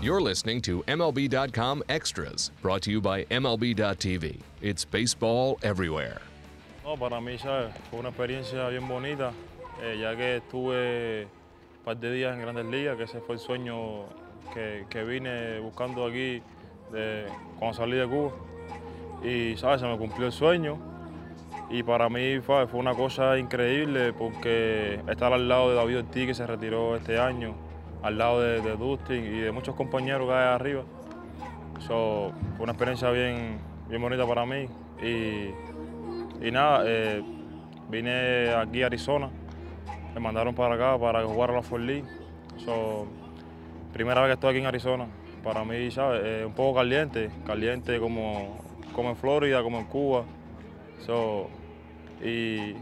You're listening to MLB.com Extras, brought to you by MLB.tv. It's baseball everywhere. No, para mí, ¿sabes? Fue una experiencia bien bonita, eh, ya que estuve un par de días en Grandes Ligas, que ese fue el sueño que, que vine buscando aquí de, cuando salí de Cuba. Y, ¿sabes? Se me cumplió el sueño. Y para mí fue, fue una cosa increíble porque estar al lado de David Ortiz, que se retiró este año, al lado de, Dustin y de muchos compañeros que hay arriba. So, fue una experiencia bien, bien bonita para mí. Y, y nada, eh, vine aquí a Arizona, me mandaron para acá para jugar a la Ford League. So, primera vez que estoy aquí en Arizona. Para mí, ¿sabes? Un poco caliente, caliente como, como en Florida, como en Cuba. So, y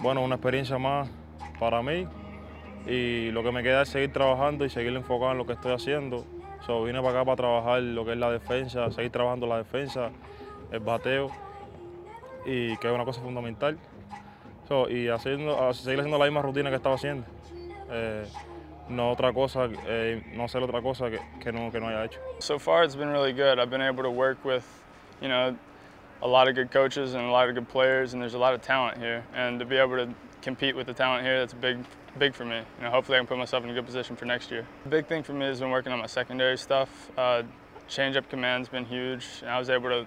bueno, una experiencia más para mí. Y lo que me queda es seguir trabajando y seguir enfocado en lo que estoy haciendo. So, vine para acá para trabajar lo que es la defensa, seguir trabajando la defensa, el bateo, y que es una cosa fundamental. So, y haciendo, seguir haciendo la misma rutina que estaba haciendo. Eh, no otra cosa, eh, no hacer otra cosa que, que, no, que no haya hecho. So far it's been really good. I've been able to work with, you know, a lot of good coaches and a lot of good players, and there's a lot of talent here. And to be able to compete with the talent here, that's big, big for me. You know, hopefully I can put myself in a good position for next year. The big thing for me has been working on my secondary stuff. Uh, change-up command's been huge, and I was able to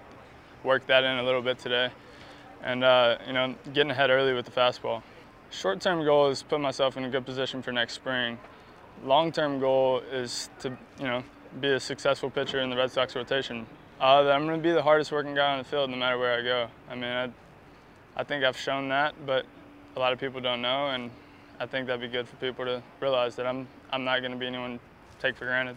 work that in a little bit today. And uh, you know, getting ahead early with the fastball. Short-term goal is put myself in a good position for next spring. Long-term goal is to, you know, be a successful pitcher in the Red Sox rotation. Uh, I'm going to be the hardest working guy on the field no matter where I go. I mean, I, I think I've shown that, but a lot of people don't know, and I think that'd be good for people to realize that I'm, I'm not going to be anyone take for granted.